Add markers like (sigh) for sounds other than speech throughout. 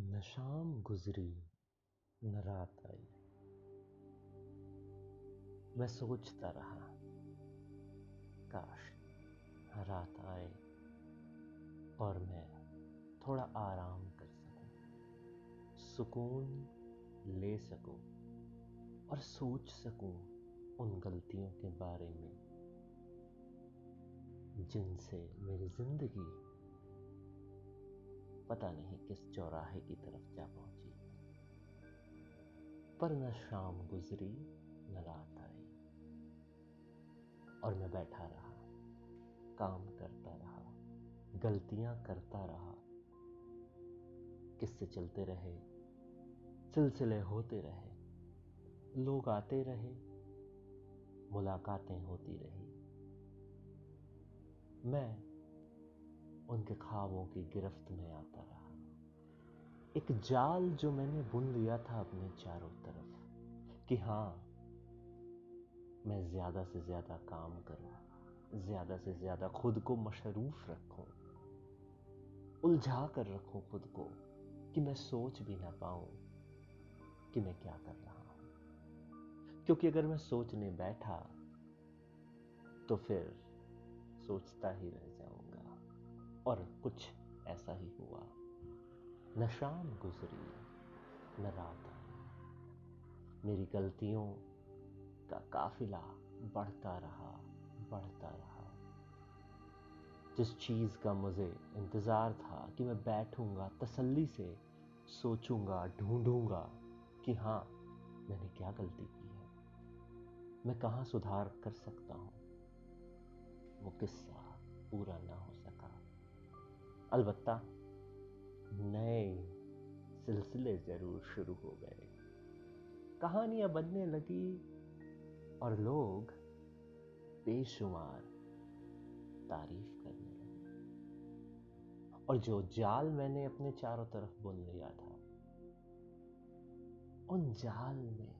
न शाम गुजरी न रात आई। मैं सोचता रहा काश रात आए और मैं थोड़ा आराम कर सकूँ, सुकून ले सकूँ और सोच सकूँ उन गलतियों के बारे में जिनसे मेरी ज़िंदगी पता नहीं किस चौराहे की तरफ़ जा पहुँची। पर न शाम गुजरी, न रात आई। और मैं बैठा रहा, काम करता रहा, गलतियाँ करता रहा। किस्से चलते रहे, सिलसिले होते रहे, लोग आते रहे, मुलाकातें होती रही। मैं उनके ख्वाबों की गिरफ्त में आता रहा। एक जाल जो मैंने बुन लिया था अपने चारों तरफ़, कि हाँ मैं ज़्यादा से ज़्यादा काम करूँ, ज़्यादा से ज़्यादा खुद को मशरूफ रखूँ, उलझा कर रखूँ खुद को, कि मैं सोच भी ना पाऊँ कि मैं क्या कर रहा हूँ। क्योंकि अगर मैं सोचने बैठा तो फिर सोचता ही रह और कुछ ऐसा ही हुआ। न शाम गुजरी, न रात आई। मेरी गलतियों का काफिला बढ़ता रहा बढ़ता रहा। जिस चीज़ का मुझे इंतज़ार था कि मैं बैठूँगा, तसल्ली से सोचूँगा, ढूंढूँगा कि हाँ मैंने क्या गलती की है। मैं कहाँ सुधार कर सकता हूँ? वो किस्सा पूरा ना हो। अलबत्ता नए सिलसिले ज़रूर शुरू हो गए। कहानियाँ बनने लगी और लोग बेशुमार तारीफ़ करने लगे। और जो जाल मैंने अपने चारों तरफ़ बुन लिया था, उन जाल में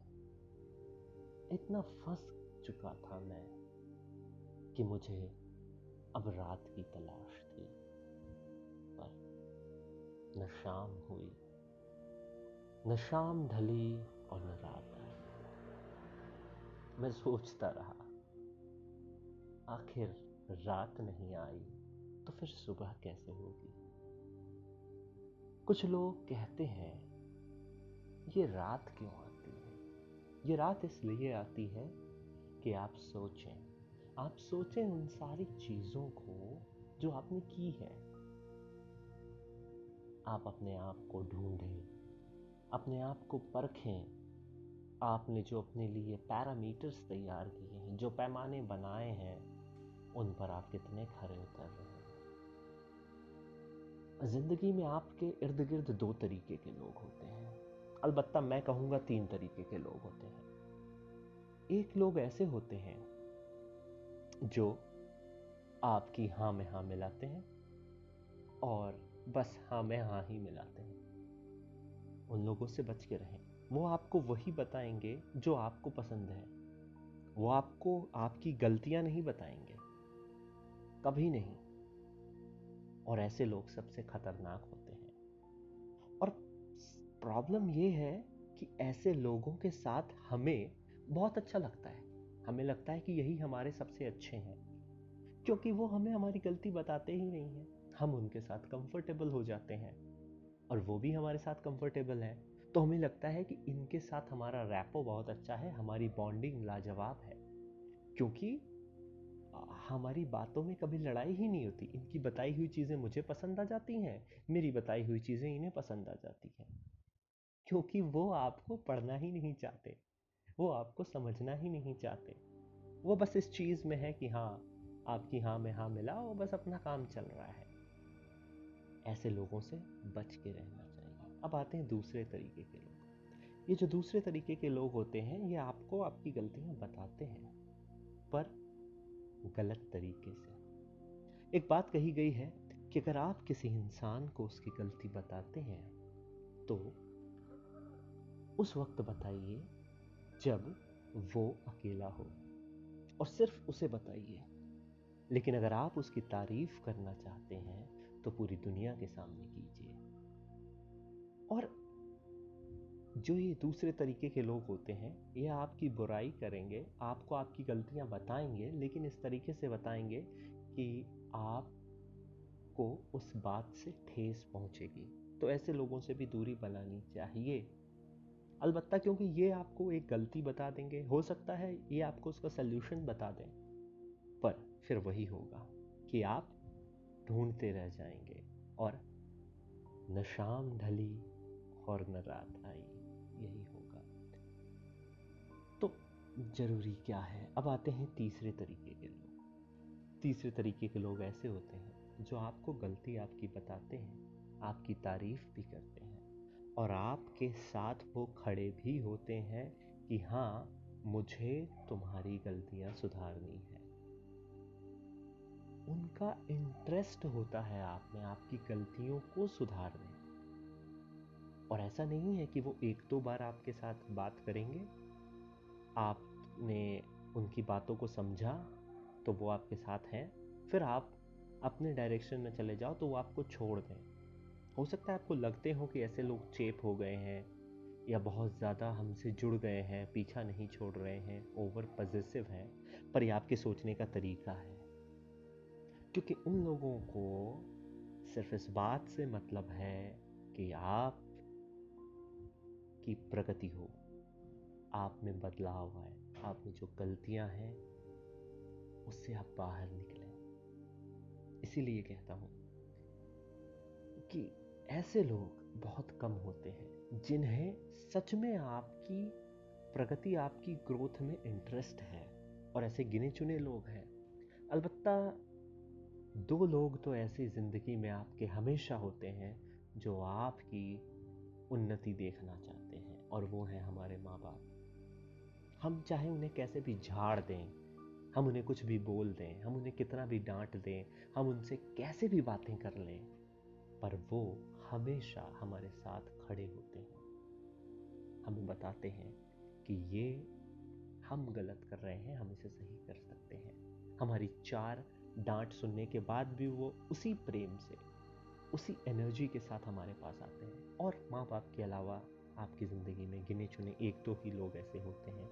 इतना फंस चुका था मैं कि मुझे अब रात की तलाश थी। न शाम हुई, न शाम ढली और न रात आई। मैं सोचता रहा, आखिर रात नहीं आई तो फिर सुबह कैसे होगी? कुछ लोग कहते हैं, ये रात क्यों आती है? ये रात इसलिए आती है कि आप सोचें। आप सोचें उन सारी चीज़ों को जो आपने की है। आप अपने आप को ढूंढें, अपने आप को परखें। आपने जो अपने लिए पैरामीटर्स तैयार किए हैं, जो पैमाने बनाए हैं, उन पर आप कितने खरे उतर रहे हैं। ज़िंदगी में आपके इर्द गिर्द दो तरीके के लोग होते हैं। अलबत्ता मैं कहूँगा तीन तरीके के लोग होते हैं। एक लोग ऐसे होते हैं, जो आपकी हाँ में हाँ मिलाते हैं और बस हाँ, में हाँ ही मिलाते हैं। उन लोगों से बच के रहें। वो आपको वही बताएँगे जो आपको पसंद है। वो आपको आपकी गलतियाँ नहीं बताएँगे। कभी नहीं। और ऐसे लोग सबसे खतरनाक होते हैं। और प्रॉब्लम यह है कि ऐसे लोगों के साथ हमें बहुत अच्छा लगता है। हमें लगता है कि यही हमारे सबसे अच्छे हैं। क्योंकि वो हमें हमारी गलती बताते ही नहीं है। हम उनके साथ कंफर्टेबल हो जाते हैं। और वो भी हमारे साथ कंफर्टेबल हैं। तो हमें लगता है कि इनके साथ हमारा रैपो बहुत अच्छा है, हमारी बॉन्डिंग लाजवाब है। क्योंकि हमारी बातों में कभी लड़ाई ही नहीं होती। इनकी बताई हुई चीज़ें मुझे पसंद आ जाती हैं, मेरी बताई हुई चीज़ें इन्हें पसंद आ जाती हैं। क्योंकि वो आपको पढ़ना ही नहीं चाहते। वो आपको समझना ही नहीं चाहते। वो बस इस चीज़ में है कि हाँ आपकी हाँ में हाँ मिला वो बस अपना काम चल रहा है। ऐसे लोगों से बच के रहना चाहिए। अब आते हैं दूसरे तरीके के लोग। ये जो दूसरे तरीके के लोग होते हैं, ये आपको आपकी गलतियाँ बताते हैं, पर गलत तरीके से। एक बात कही गई है कि अगर आप किसी इंसान को उसकी गलती बताते हैं तो उस वक्त बताइए जब वो अकेला हो। और सिर्फ़ उसे बताइए। लेकिन अगर आप उसकी तारीफ़ करना चाहते हैं तो पूरी दुनिया के सामने कीजिए। और जो ये दूसरे तरीके के लोग होते हैं, ये आपकी बुराई करेंगे, आपको आपकी गलतियाँ बताएँगे, लेकिन इस तरीके से बताएँगे कि आप को उस बात से ठेस पहुंचेगी। तो ऐसे लोगों से भी दूरी बनानी चाहिए। अलबत्ता क्योंकि ये आपको एक गलती बता देंगे, हो सकता है ये आपको उसका सल्यूशन बता दें। पर फिर वही होगा कि आप ढूंढते रह जाएँगे और न शाम ढली और न रात आई, यही होगा। तो ज़रूरी क्या है? अब आते हैं तीसरे तरीके के लोग। तीसरे तरीके के लोग ऐसे होते हैं जो आपको गलती आपकी बताते हैं, आपकी तारीफ़ भी करते हैं और आपके साथ वो खड़े भी होते हैं कि हाँ मुझे तुम्हारी गलतियाँ सुधारनी है। उनका इंटरेस्ट होता है आप में आपकी गलतियों को सुधारने। और ऐसा नहीं है कि वो एक दो बार आपके साथ बात करेंगे, आपने उनकी बातों को समझा तो वो आपके साथ हैं, फिर आप अपने डायरेक्शन में चले जाओ तो वो आपको छोड़ दें। हो सकता है आपको लगते हो कि ऐसे लोग चेप हो गए हैं या बहुत ज़्यादा हमसे जुड़ गए हैं, पीछा नहीं छोड़ रहे हैं ओवर पॉजिटिव हैं, पर ये आपके सोचने का तरीका है। क्योंकि उन लोगों को सिर्फ़ इस बात से मतलब है कि आप की प्रगति हो। आप में बदलाव आए। आप में जो गलतियाँ हैं, उससे आप बाहर निकलें। इसीलिए कहता हूँ कि ऐसे लोग बहुत कम होते हैं जिन्हें सच में आपकी प्रगति, आपकी ग्रोथ में इंटरेस्ट है और ऐसे गिने चुने लोग हैं। अलबत्ता दो लोग तो ऐसी ज़िंदगी में आपके हमेशा होते हैं जो आपकी उन्नति देखना चाहते हैं और वो हैं हमारे माँ बाप हम चाहे उन्हें कैसे भी झाड़ दें, हम उन्हें कुछ भी बोल दें, हम उन्हें कितना भी डांट दें, हम उनसे कैसे भी बातें कर लें, पर वो हमेशा हमारे साथ खड़े होते हैं। हमें बताते हैं कि ये हम गलत कर रहे हैं, हम इसे सही कर सकते हैं। हमारी चार डांट सुनने के बाद भी वो उसी प्रेम से, उसी एनर्जी के साथ हमारे पास आते हैं। और माँ बाप के अलावा आपकी ज़िंदगी में गिने चुने एक दो ही लोग ऐसे होते हैं,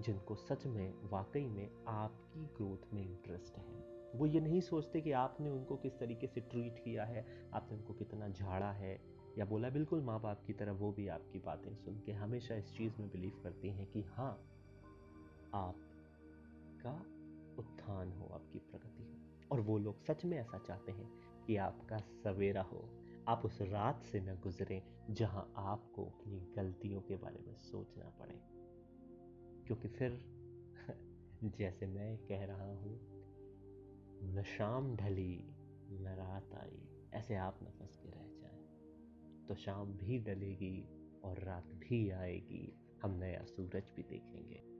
जिनको सच में, वाकई में आपकी ग्रोथ में इंटरेस्ट है। वो ये नहीं सोचते कि आपने उनको किस तरीके से ट्रीट किया है, आपने उनको कितना झाड़ा है, या बोला बिल्कुल माँ बाप की तरह वो भी आपकी बातें सुन के हमेशा इस चीज़ में बिलीव करती हैं कि हाँ आपका उत्थान हो, आपकी प्रगति। और वो लोग सच में ऐसा चाहते हैं कि आपका सवेरा हो। आप उस रात से न गुजरें जहाँ आपको अपनी गलतियों के बारे में सोचना पड़े। क्योंकि फिर (laughs) जैसे मैं कह रहा हूँ, न शाम ढली, न रात आई, ऐसे आप न फंस के रह जाए। तो शाम भी डलेगी और रात भी आएगी, हम नया सूरज भी देखेंगे।